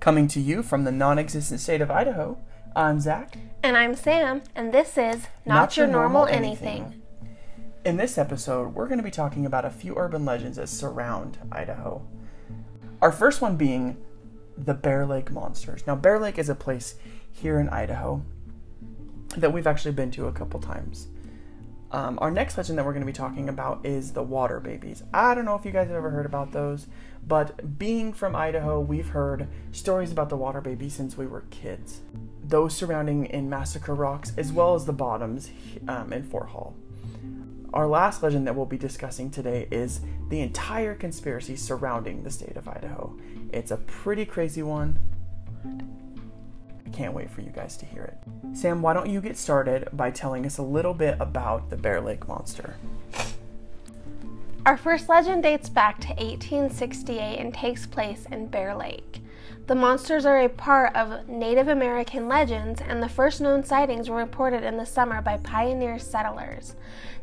Coming to you from the non existent state of Idaho, I'm Zach. And I'm Sam, and this is Not, Your, Normal, anything. In this episode, we're going to be talking about a few urban legends that surround Idaho. Our first one being the Bear Lake Monsters. Now, Bear Lake is a place here in Idaho that we've actually been to a couple times. Um, our next legend that we're going to be talking about is the water babies. I don't know if you guys have ever heard about those, but being from Idaho, we've heard stories about the water babies since we were kids. Those surrounding in Massacre Rocks, as well as the bottoms um, in Fort Hall. Our last legend that we'll be discussing today is the entire conspiracy surrounding the state of Idaho. It's a pretty crazy one. Can't wait for you guys to hear it. Sam, why don't you get started by telling us a little bit about the Bear Lake Monster? Our first legend dates back to 1868 and takes place in Bear Lake. The monsters are a part of Native American legends, and the first known sightings were reported in the summer by pioneer settlers.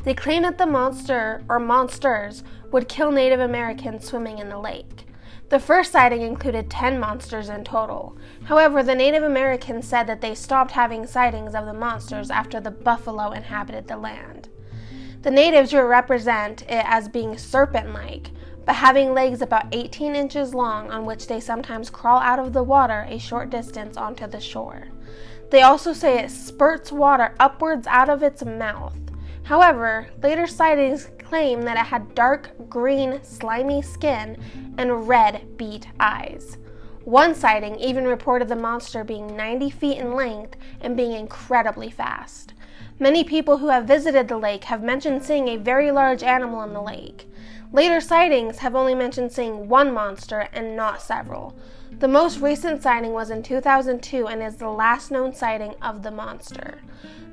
They claimed that the monster or monsters would kill Native Americans swimming in the lake. The first sighting included 10 monsters in total. However, the Native Americans said that they stopped having sightings of the monsters after the buffalo inhabited the land. The natives would represent it as being serpent like, but having legs about 18 inches long on which they sometimes crawl out of the water a short distance onto the shore. They also say it spurts water upwards out of its mouth. However, later sightings claim that it had dark green, slimy skin and red beet eyes. One sighting even reported the monster being 90 feet in length and being incredibly fast. Many people who have visited the lake have mentioned seeing a very large animal in the lake. Later sightings have only mentioned seeing one monster and not several. The most recent sighting was in 2002 and is the last known sighting of the monster.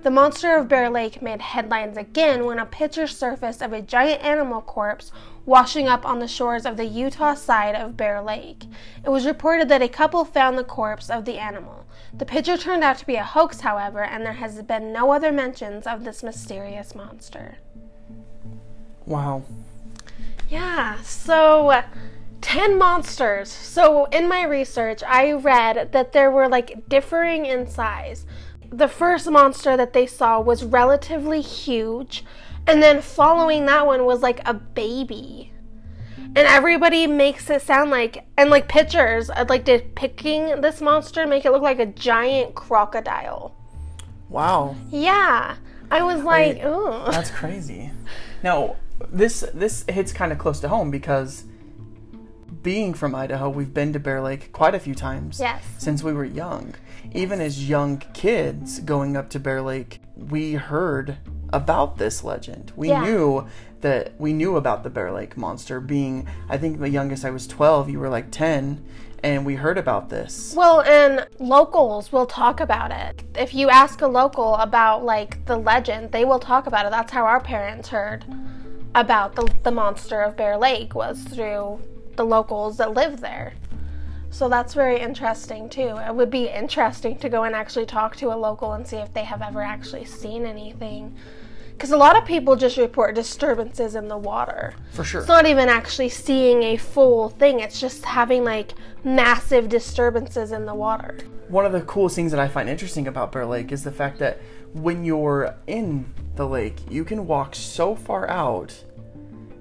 The monster of Bear Lake made headlines again when a picture surfaced of a giant animal corpse washing up on the shores of the Utah side of Bear Lake. It was reported that a couple found the corpse of the animal. The picture turned out to be a hoax, however, and there has been no other mentions of this mysterious monster. Wow. Yeah, so 10 monsters. So in my research, I read that there were like differing in size the first monster that they saw was relatively huge, and then following that one was like a baby. And everybody makes it sound like, and like pictures, uh, like depicting this monster make it look like a giant crocodile. Wow. Yeah. I was like, oh. That's crazy. Now, this this hits kind of close to home because being from Idaho, we've been to Bear Lake quite a few times. Yes. Since we were young. Even as young kids going up to Bear Lake, we heard about this legend. We yeah. knew that we knew about the Bear Lake monster being I think the youngest I was 12, you were like 10 and we heard about this. Well, and locals will talk about it. If you ask a local about like the legend, they will talk about it. That's how our parents heard about the the monster of Bear Lake was through the locals that live there. So that's very interesting too. It would be interesting to go and actually talk to a local and see if they have ever actually seen anything. Because a lot of people just report disturbances in the water. For sure. It's not even actually seeing a full thing, it's just having like massive disturbances in the water. One of the coolest things that I find interesting about Bear Lake is the fact that when you're in the lake, you can walk so far out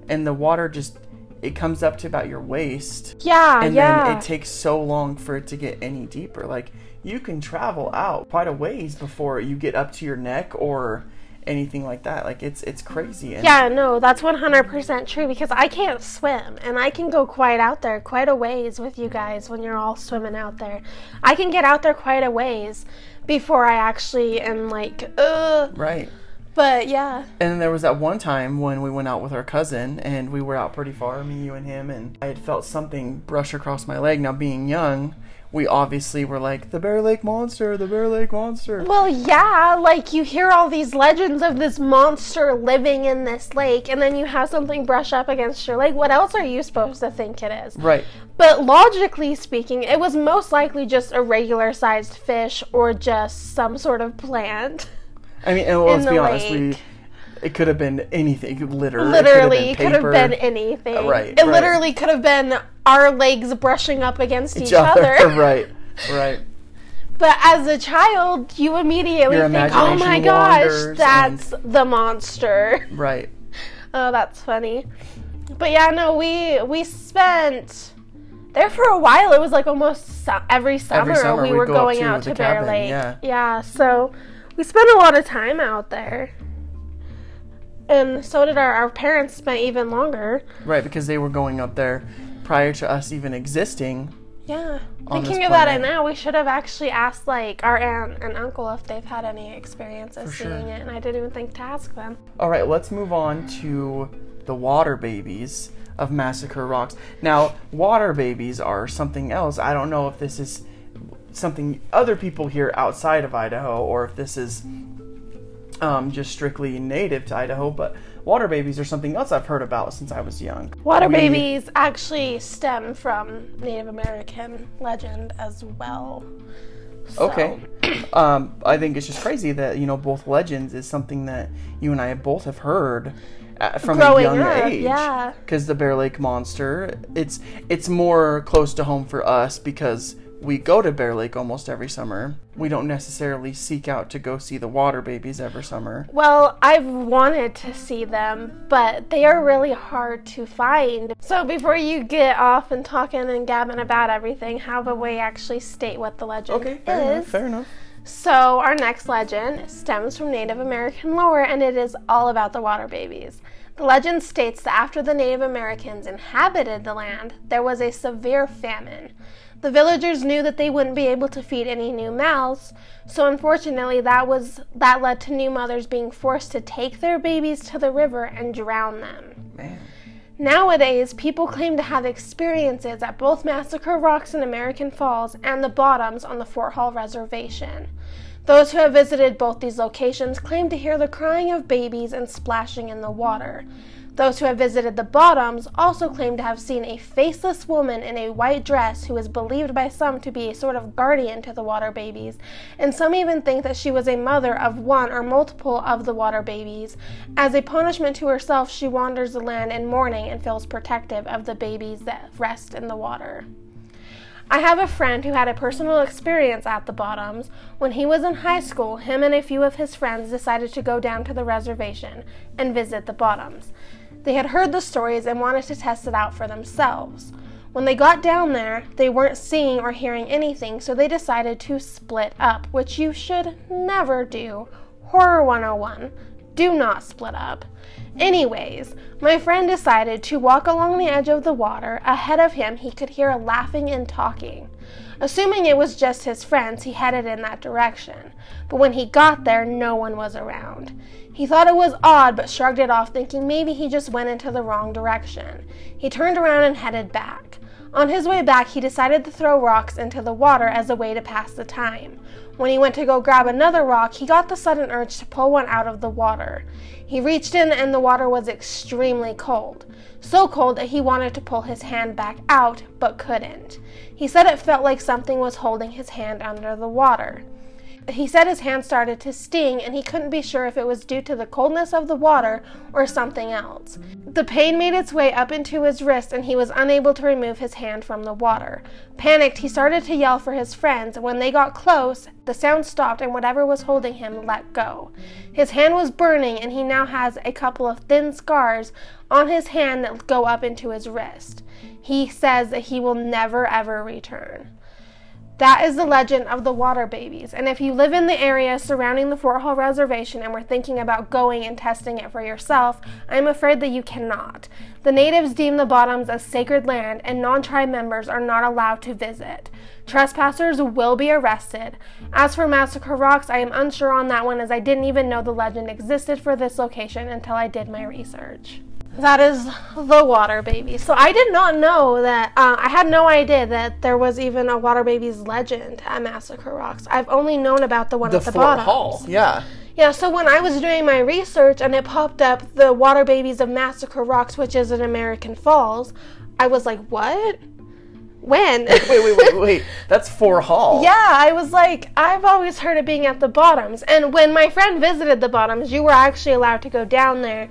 and the water just it comes up to about your waist. Yeah, and yeah. then it takes so long for it to get any deeper. Like you can travel out quite a ways before you get up to your neck or anything like that. Like it's it's crazy. And yeah, no, that's one hundred percent true because I can't swim and I can go quite out there, quite a ways with you guys when you're all swimming out there. I can get out there quite a ways before I actually am like, ugh. Right. But yeah. And then there was that one time when we went out with our cousin and we were out pretty far, me, you, and him, and I had felt something brush across my leg. Now, being young, we obviously were like, the Bear Lake Monster, the Bear Lake Monster. Well, yeah, like you hear all these legends of this monster living in this lake, and then you have something brush up against your leg. What else are you supposed to think it is? Right. But logically speaking, it was most likely just a regular sized fish or just some sort of plant. I mean, well, let's be honest. We it could have been anything. Literally, literally could have been, could have been anything. Uh, right. It right. literally could have been our legs brushing up against each, Each other. other. right. Right. But as a child, you immediately Your think, "Oh my gosh, that's the monster." Right. Oh, that's funny. But yeah, no, we we spent there for a while. It was like almost su- every summer, summer we were go going out to Bear cabin, Lake. yeah. so we spent a lot of time out there. And so did our, our parents spent even longer. Right, because they were going up there prior to us even existing. Yeah. Thinking about it now, we should have actually asked like our aunt and uncle if they've had any experiences For sure. seeing it, and I didn't even think to ask them. All right, let's move on to the water babies of Massacre Rocks. Now, water babies are something else. I don't know if this is something other people here outside of Idaho or if this is um, just strictly native to Idaho, but water babies are something else I've heard about since I was young. Water We- babies actually stem from Native American legend as well. So- Okay. Um, I think it's just crazy that you know both legends is something that you and I both have heard uh, from Growing a young up, age. yeah. Because the Bear Lake monster, it's it's more close to home for us because we go to Bear Lake almost every summer. We don't necessarily seek out to go see the water babies every summer. Well, I've wanted to see them, but they are really hard to find. So before you get off and talking and gabbing about everything, how about we actually state what the legend is? Okay, fair enough. Fair enough. So, our next legend stems from Native American lore and it is all about the water babies. The legend states that after the Native Americans inhabited the land, there was a severe famine. The villagers knew that they wouldn't be able to feed any new mouths, so unfortunately that was that led to new mothers being forced to take their babies to the river and drown them. Man. Nowadays, people claim to have experiences at both Massacre Rocks in American Falls and the Bottoms on the Fort Hall Reservation. Those who have visited both these locations claim to hear the crying of babies and splashing in the water. Those who have visited the Bottoms also claim to have seen a faceless woman in a white dress who is believed by some to be a sort of guardian to the water babies, and some even think that she was a mother of one or multiple of the water babies. As a punishment to herself, she wanders the land in mourning and feels protective of the babies that rest in the water. I have a friend who had a personal experience at the Bottoms. When he was in high school, him and a few of his friends decided to go down to the reservation and visit the Bottoms. They had heard the stories and wanted to test it out for themselves. When they got down there, they weren't seeing or hearing anything, so they decided to split up, which you should never do. Horror 101 do not split up. Anyways, my friend decided to walk along the edge of the water. Ahead of him, he could hear laughing and talking. Assuming it was just his friends, he headed in that direction. But when he got there, no one was around. He thought it was odd, but shrugged it off, thinking maybe he just went into the wrong direction. He turned around and headed back. On his way back, he decided to throw rocks into the water as a way to pass the time. When he went to go grab another rock, he got the sudden urge to pull one out of the water. He reached in, and the water was extremely cold. So cold that he wanted to pull his hand back out, but couldn't. He said it felt like something was holding his hand under the water. He said his hand started to sting and he couldn't be sure if it was due to the coldness of the water or something else. The pain made its way up into his wrist and he was unable to remove his hand from the water. Panicked, he started to yell for his friends. When they got close, the sound stopped and whatever was holding him let go. His hand was burning and he now has a couple of thin scars on his hand that go up into his wrist. He says that he will never ever return. That is the legend of the water babies. And if you live in the area surrounding the Fort Hall Reservation and were thinking about going and testing it for yourself, I'm afraid that you cannot. The natives deem the bottoms as sacred land, and non tribe members are not allowed to visit. Trespassers will be arrested. As for Massacre Rocks, I am unsure on that one as I didn't even know the legend existed for this location until I did my research. That is the water baby. So I did not know that. Uh, I had no idea that there was even a water baby's legend at Massacre Rocks. I've only known about the one The at the Fort bottom. Hall. Yeah. Yeah. So when I was doing my research and it popped up the water babies of Massacre Rocks, which is in American Falls, I was like, what? When? Wait, wait, wait, wait. That's Fort Hall. Yeah, I was like, I've always heard of being at the bottoms. And when my friend visited the bottoms, you were actually allowed to go down there.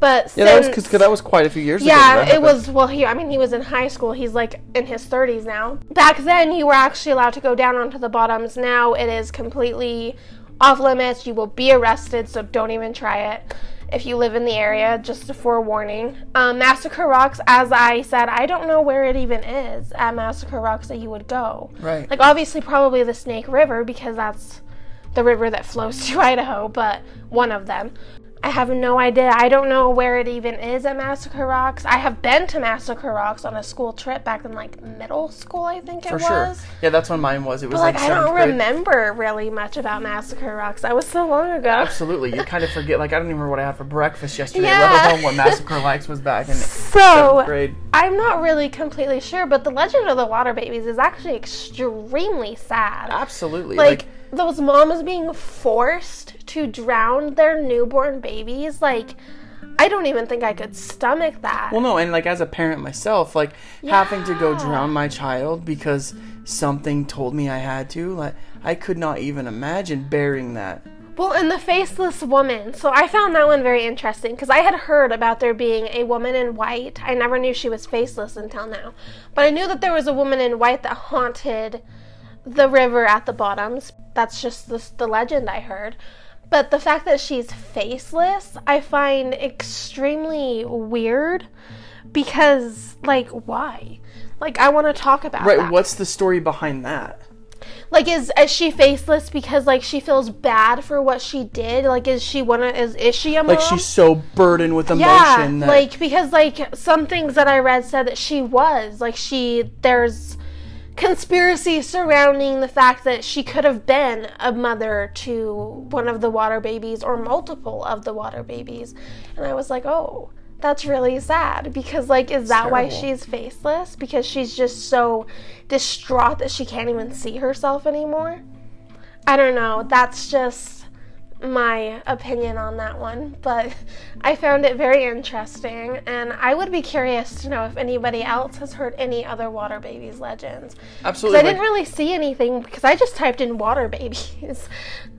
But Yeah, that was because that was quite a few years ago. yeah, it was. Well, he. I mean, he was in high school. He's like in his thirties now. Back then, you were actually allowed to go down onto the bottoms. Now it is completely off limits. You will be arrested, so don't even try it if you live in the area. Just a forewarning. Um, Massacre Rocks, as I said, I don't know where it even is at Massacre Rocks that you would go. Right. Like obviously, probably the Snake River because that's the river that flows to Idaho, but one of them. I have no idea. I don't know where it even is at Massacre Rocks. I have been to Massacre Rocks on a school trip back in like middle school, I think it for was. sure. Yeah, that's when mine was. It was But like, I don't grade. remember really much about Massacre Rocks. That was so long ago. Absolutely, you kind of forget. Like I don't even remember what I had for breakfast yesterday, Yeah. let alone what Massacre Likes was back in So seventh grade. I'm not really completely sure, but the Legend of the Water Babies is actually extremely sad. Absolutely, like, like those moms being forced to drown their newborn babies like i don't even think i could stomach that. Well, no, and like as a parent myself, like having to go drown my child because something told me I had to, like I could not even imagine bearing that. well and the faceless woman. So i found that one very interesting because i had heard about there being a woman in white. I never knew she was faceless until now. But i knew that there was a woman in white that haunted the river at the bottoms that's just the, the legend i heard but the fact that she's faceless i find extremely weird because like why like i want to talk about Right? that. What's the story behind that? like is is she faceless because like she feels bad for what she did like is she one of is is she a mom Like she's so burdened with yeah emotion that like because like some things that i read said that she was like she there's conspiracy surrounding the fact that she could have been a mother to one of the water babies or multiple of the water babies. And i was like oh that's really sad because like is that why she's faceless? Because she's just so distraught that she can't even see herself anymore? I don't know. That's just my opinion on that one, but I found it very interesting, and I would be curious to know if anybody else has heard any other water babies legends. Absolutely I like- didn't really see anything because I just typed in water babies.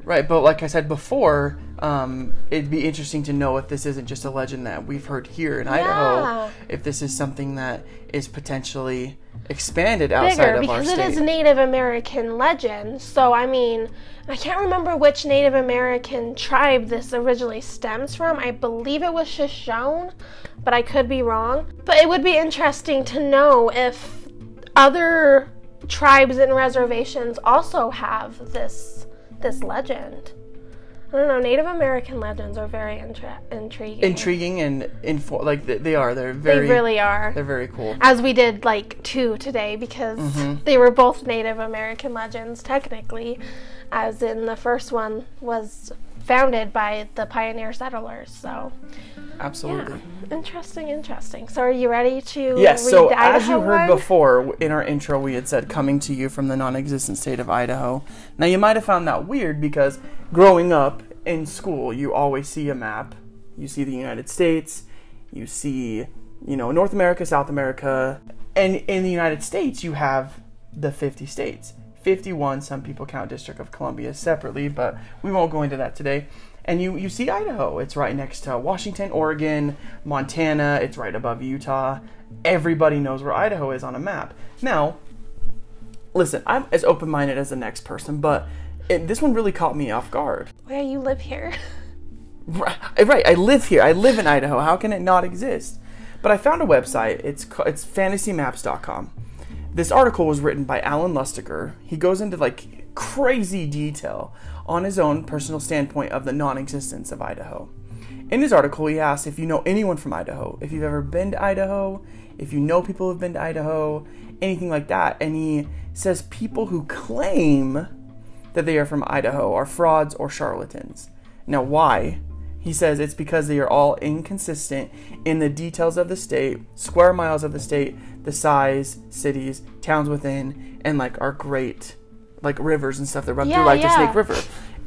Right, but like I said before, um, it'd be interesting to know if this isn't just a legend that we've heard here in Yeah. Idaho, if this is something that is potentially expanded outside Bigger of our because it state. is Native American legend. So I mean, I can't remember which Native American tribe this originally stems from. I believe it was Shoshone, but I could be wrong. But it would be interesting to know if other tribes and reservations also have this this legend. I don't know. Native American legends are very intra- intriguing. Intriguing and info like they, they are. They're very. They really are. they're very cool. as we did like two today because Mm-hmm. they were both Native American legends technically, as in the first one was founded by the pioneer settlers. So yeah, Absolutely. interesting, interesting. So are you ready to Yes, read so as you heard one? before in our intro, we had said coming to you from the non existent state of Idaho. Now, you might have found that weird because growing up in school, you always see a map. You see the United States, you see, you know, North America, South America, and in the United States, you have the 50 states. 51, some people count District of Columbia separately, but we won't go into that today. And you, you see Idaho. It's right next to Washington, Oregon, Montana. It's right above Utah. Everybody knows where Idaho is on a map. Now, listen, I'm as open minded as the next person, but it, this one really caught me off guard. Where you live here? Right, right, I live here. I live in Idaho. How can it not exist? But I found a website. It's it's fantasymaps.com. This article was written by Alan Lustiger. He goes into like crazy detail on his own personal standpoint of the non-existence of Idaho. In his article, he asks if you know anyone from Idaho, if you've ever been to Idaho, if you know people who've been to Idaho, anything like that. And he says people who claim that they are from Idaho are frauds or charlatans. Now, why? He says it's because they are all inconsistent in the details of the state, square miles of the state, the size, cities, towns within, and like our great like rivers and stuff that run Yeah, through like the. Snake River.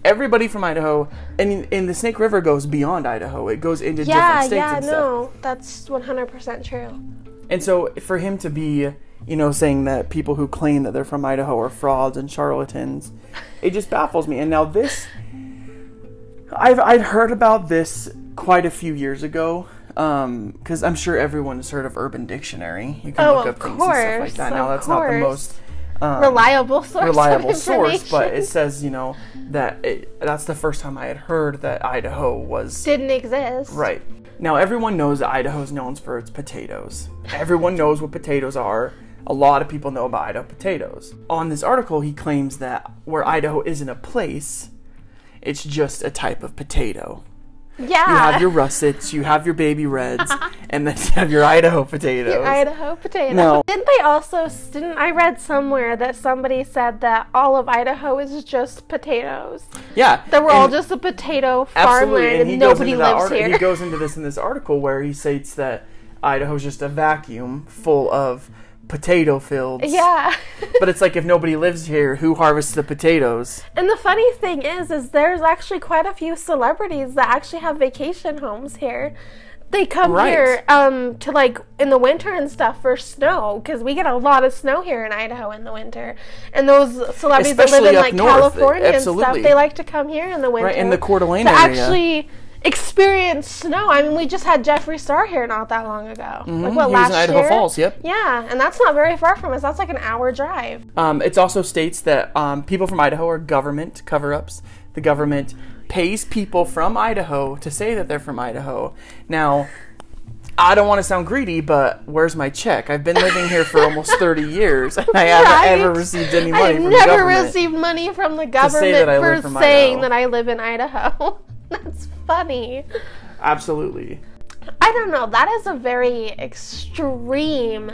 Everybody from Idaho, and and the Snake River goes beyond Idaho. It goes into yeah, different states yeah, stuff. no, that's 100% true. And so for him to be, you know, saying that people who claim that they're from Idaho are frauds and charlatans, it just baffles me. And now this, I've I'd heard about this quite a few years ago. because I'm sure everyone has heard of Urban Dictionary. You can Oh, look up things and stuff like that. Now that's not the most um, Reliable source. reliable source, but it says you know that it, that's the first time I had heard that Idaho was didn't exist. right. Now everyone knows that Idaho is known for its potatoes. Everyone knows what potatoes are. A lot of people know about Idaho potatoes. On this article, he claims that where Idaho isn't a place, it's just a type of potato. Yeah. You have your russets, you have your baby reds, and then you have your Idaho potatoes. Your Idaho potato. No. Didn't they also? Didn't I read somewhere that somebody said that all of Idaho is just potatoes? yeah, That we're all just a potato farmland And and nobody lives arti- here. He goes into this in this article where he states that Idaho's just a vacuum full of potato fields. yeah. But it's like if nobody lives here, who harvests the potatoes? and the funny thing is, is there's actually quite a few celebrities that actually have vacation homes here. They come Right. here um, to like in the winter and stuff for snow because we get a lot of snow here in Idaho in the winter. And those celebrities that live in like north, California and absolutely. stuff, they like to come here in the winter. Right in the Coeur d'Alene area. actually experience snow. I mean, we just had Jeffree Star here not that long ago. Like what Mm-hmm. He was last in Idaho year? Falls, yep. Yeah, and that's not very far from us. That's like an hour drive. Um, it also states that um, people from Idaho are government cover-ups. The government pays people from Idaho to say that they're from Idaho. Now, I don't want to sound greedy, but where's my check? I've been living here for almost 30 years, and I haven't Right? ever received any money I've from the never received money from the government I for saying that I live in Idaho. That's funny. Absolutely. I don't know. That is a very extreme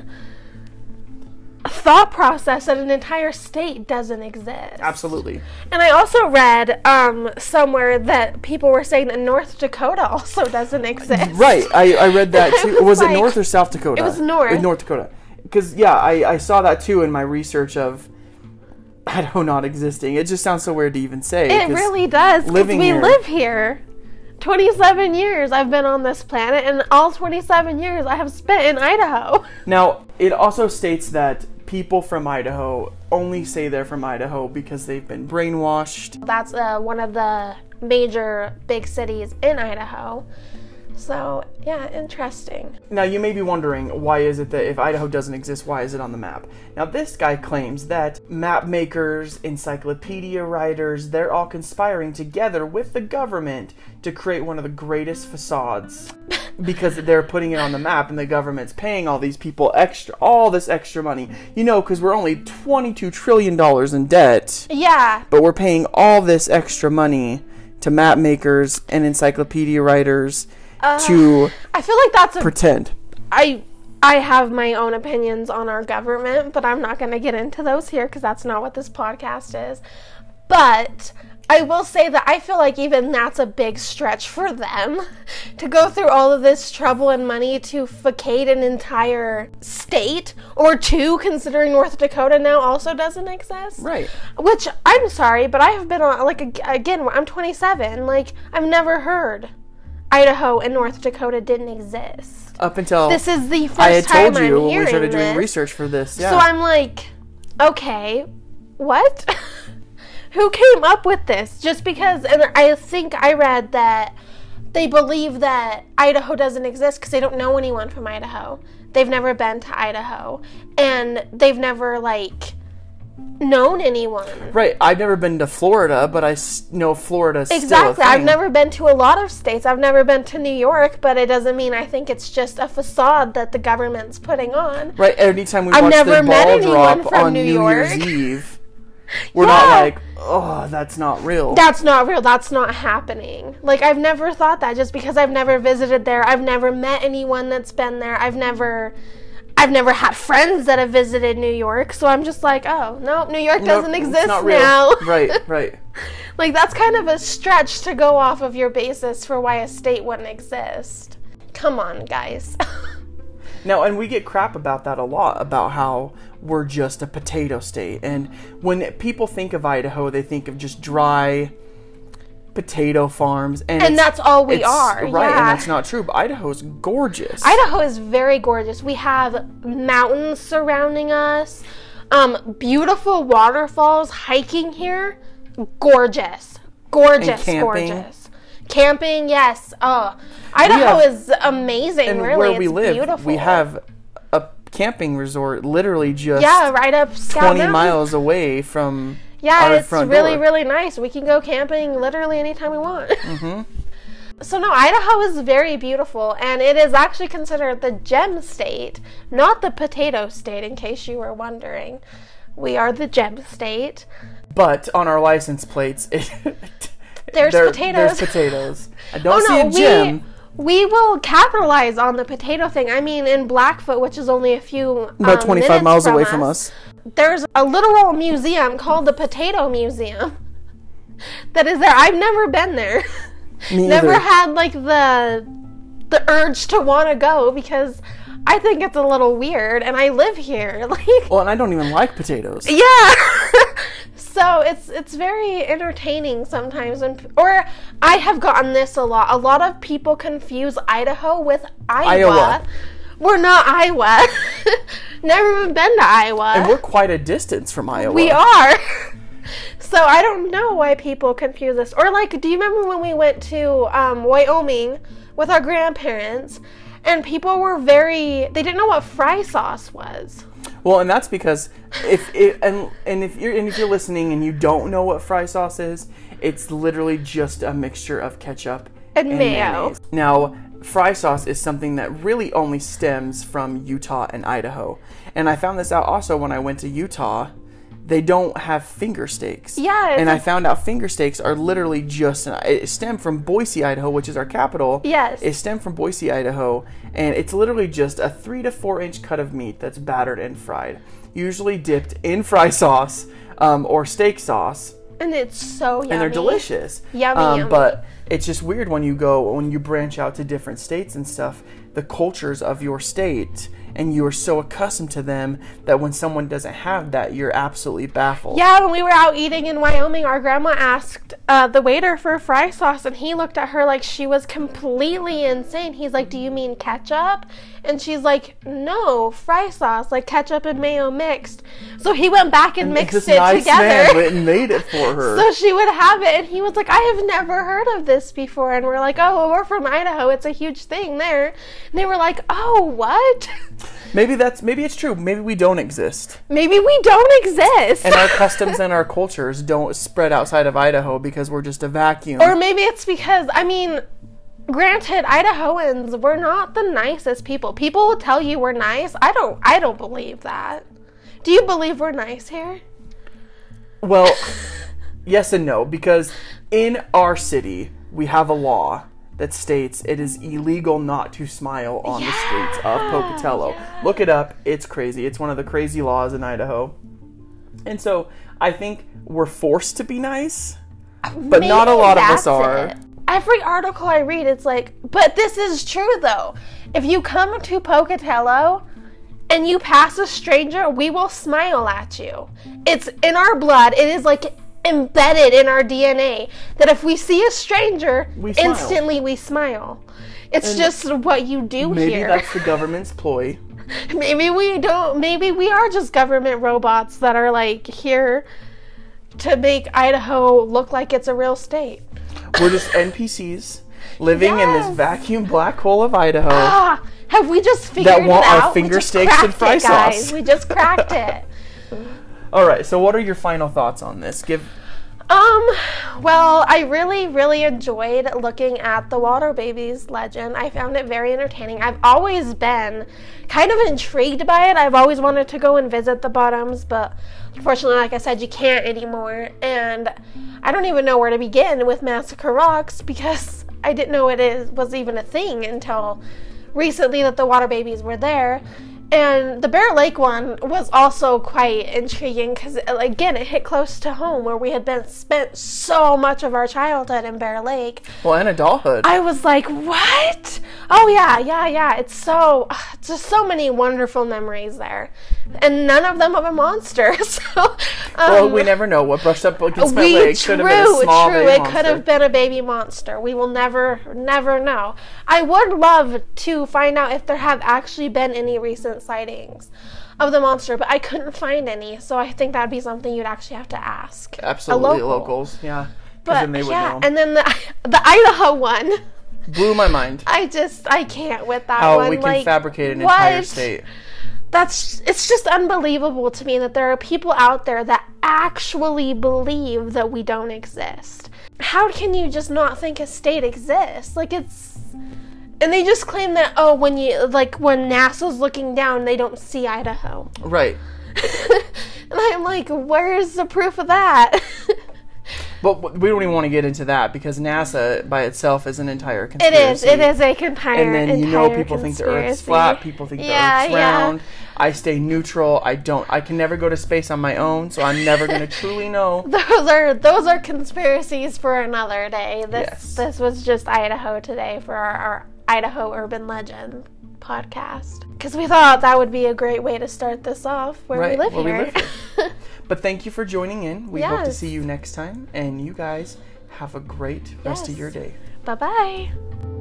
thought process that an entire state doesn't exist. Absolutely. And I also read um, somewhere that people were saying that North Dakota also doesn't exist. Right. I, I read that too. was Was it North or South Dakota? It was North. North Dakota. Because, yeah, I, I saw that too in my research of Idaho not existing. It just sounds so weird to even say. It really does. Living we here- live here. 27 years I've been on this planet, and all 27 years I have spent in Idaho. Now, it also states that people from Idaho only say they're from Idaho because they've been brainwashed. That's uh, one of the major big cities in Idaho. So, yeah, interesting. Now, you may be wondering, why is it that if Idaho doesn't exist, why is it on the map? Now, this guy claims that map makers, encyclopedia writers, they're all conspiring together with the government to create one of the greatest facades because they're putting it on the map and the government's paying all these people extra, all this extra money. You know, because we're only $22 trillion in debt. Yeah, but we're paying all this extra money to map makers and encyclopedia writers to uh, I feel like that's a pretend. I I have my own opinions on our government, but I'm not going to get into those here because that's not what this podcast is. But I will say that I feel like even that's a big stretch for them to go through all of this trouble and money to facade an entire state or two, considering North Dakota now also doesn't exist. Right. Which I'm sorry, but I have been on like again. I'm 27. Like I've never heard Idaho and North Dakota didn't exist. Up until This is the first I had time told you I'm when we started doing this. research for this. Yeah. So I'm like, okay, what? Who came up with this? Just because, and I think I read that they believe that Idaho doesn't exist because they don't know anyone from Idaho. They've never been to Idaho, and they've never like known anyone. right. I've never been to Florida, but I s- know Florida's Exactly. I've never been to a lot of states. I've never been to New York, but it doesn't mean I think it's just a facade that the government's putting on. Right. Anytime we I've watch never the met ball anyone drop from on New New York. Year's Eve, we're Yeah. not like, oh, that's not real. That's not real. That's not happening. Like I've never thought that just because I've never visited there. I've never met anyone that's been there. I've never I've never had friends that have visited New York. So I'm just like, "Oh, no, New York doesn't exist now." right. Right. like that's kind of a stretch to go off of your basis for why a state wouldn't exist. Come on, guys. No, and we get crap about that a lot about how we're just a potato state. And when people think of Idaho, they think of just dry potato farms, and, And that's all we are, Right, yeah. and that's not true. But Idaho's gorgeous. Idaho is very gorgeous. We have mountains surrounding us, um, beautiful waterfalls, hiking here, gorgeous, gorgeous, gorgeous. Camping, yes. Oh, Idaho have- is amazing. and really, where it's we live, beautiful. we have a camping resort literally just yeah, right up Scout 20 Mountain. miles away from Yeah, it's really, door. really nice. We can go camping literally anytime we want. Mm-hmm. So, no, Idaho is very beautiful, and it is actually considered the gem state, not the potato state, in case you were wondering. We are the gem state. But on our license plates, it, There's there- potatoes. There's potatoes. I don't Oh, see no, a gem. we, we will capitalize on the potato thing. I mean, in Blackfoot, which is only a few About um, 25 miles from away from us. there's a literal museum called the Potato Museum that is there. I've never been there. Never had like the the urge to want to go because I think it's a little weird and I live here. Like Well, and I don't even like potatoes. yeah. So it's it's very entertaining sometimes when or I have gotten this a lot. A lot of people confuse Idaho with Iowa. Iowa. We're not Iowa. Never even been to Iowa. And we're quite a distance from Iowa. We are. so I don't know why people confuse us. Or like, do you remember when we went to um, Wyoming with our grandparents, and people were very they didn't know what fry sauce was. Well, and that's because if it, and and if you're and if you're listening and you don't know what fry sauce is, it's literally just a mixture of ketchup And mayo. mayonnaise. Now, fry sauce is something that really only stems from Utah and Idaho. And I found this out also when I went to Utah. They don't have finger steaks. Yeah, And I found out finger steaks are literally just it stem from Boise, Idaho, which is our capital. Yes. It stemmed from Boise, Idaho, and it's literally just a three to four inch cut of meat that's battered and fried, usually dipped in fry sauce um, or steak sauce, And it's so yummy. and they're delicious. Yummy, Um, yummy. But it's just weird when you go when you branch out to different states and stuff, the cultures of your state, and you are so accustomed to them that when someone doesn't have that, you're absolutely baffled. Yeah, when we were out eating in Wyoming, our grandma asked uh, the waiter for fry sauce, and he looked at her like she was completely insane. He's like, Do you mean ketchup? And she's like, No, fry sauce, like ketchup and mayo mixed. So he went back and, mixed this it nice together. and made it for her. so she would have it, and he was like, I have never heard of this before. And we're like, Oh, well, we're from Idaho. It's a huge thing there. And they were like, Oh, what? maybe that's maybe it's true. Maybe we don't exist. Maybe we don't exist. and our customs and our cultures don't spread outside of Idaho because we're just a vacuum. Or maybe it's because I mean, granted, Idahoans we're not the nicest people. People will tell you we're nice. I don't. I don't believe that. Do you believe we're nice here? well, yes and no because in our city we have a law that states it is illegal not to smile on the streets of Pocatello. Look it up. It's crazy. It's one of the crazy laws in Idaho. And so I think we're forced to be nice, but not a lot of us are. it. Every article I read, it's like, but this is true though. If you come to Pocatello and you pass a stranger, we will smile at you. It's in our blood. It is like embedded in our DNA that if we see a stranger, We instantly we smile. It's just what you do Maybe here. Maybe that's the government's ploy. maybe we don't. Maybe we are just government robots that are like here to make Idaho look like it's a real state. We're just NPCs living in this vacuum black hole of Idaho. Ah, have we just figured that want it our out? We finger steaks and fry it, sauce. We just cracked it. All right, so what are your final thoughts on this? Give Um, well, I really, really enjoyed looking at the Water Babies legend. I found it very entertaining. I've always been kind of intrigued by it. I've always wanted to go and visit the bottoms, but unfortunately, like I said, you can't anymore. And I don't even know where to begin with Massacre Rocks because I didn't know it is was even a thing until recently that the Water Babies were there. And the Bear Lake one was also quite intriguing because, again, it hit close to home where we had been spent so much of our childhood in Bear Lake. well, and adulthood. I was like, "What? Oh yeah, yeah, yeah." It's so just so many wonderful memories there, and none of them of a monster. So, um, well, we never know what brushed up against my leg true, could have been a small true. baby It monster. could have been a baby monster. We will never, never know. I would love to find out if there have actually been any recent sightings of the monster, but I couldn't find any. So I think that'd be something you'd actually have to ask. Absolutely, a local. locals. Yeah, But then they would yeah, know. and then the the Idaho one. Blew my mind. I just I can't with that How one. we can like, fabricate an entire state. That's it's just unbelievable to me that there are people out there that actually believe that we don't exist. How can you just not think a state exists? Like it's and they just claim that oh when you like when NASA's looking down they don't see Idaho. Right. and I'm like, where's the proof of that? But we don't even want to get into that because NASA by itself is an entire conspiracy. is. It is a entire. And then you know people think the Earth's conspiracy. flat. People think Yeah, the Earth's round. yeah. I stay neutral. I don't. I can never go to space on my own, so I'm never going to truly know. Those are those are conspiracies for another day. This Yes. this was just Idaho today for our, our Idaho urban legend podcast because we thought that would be a great way to start this off where Right, we live where we here. But thank you for joining in. We hope to see you next time, and you guys have a great rest of your day. bye bye.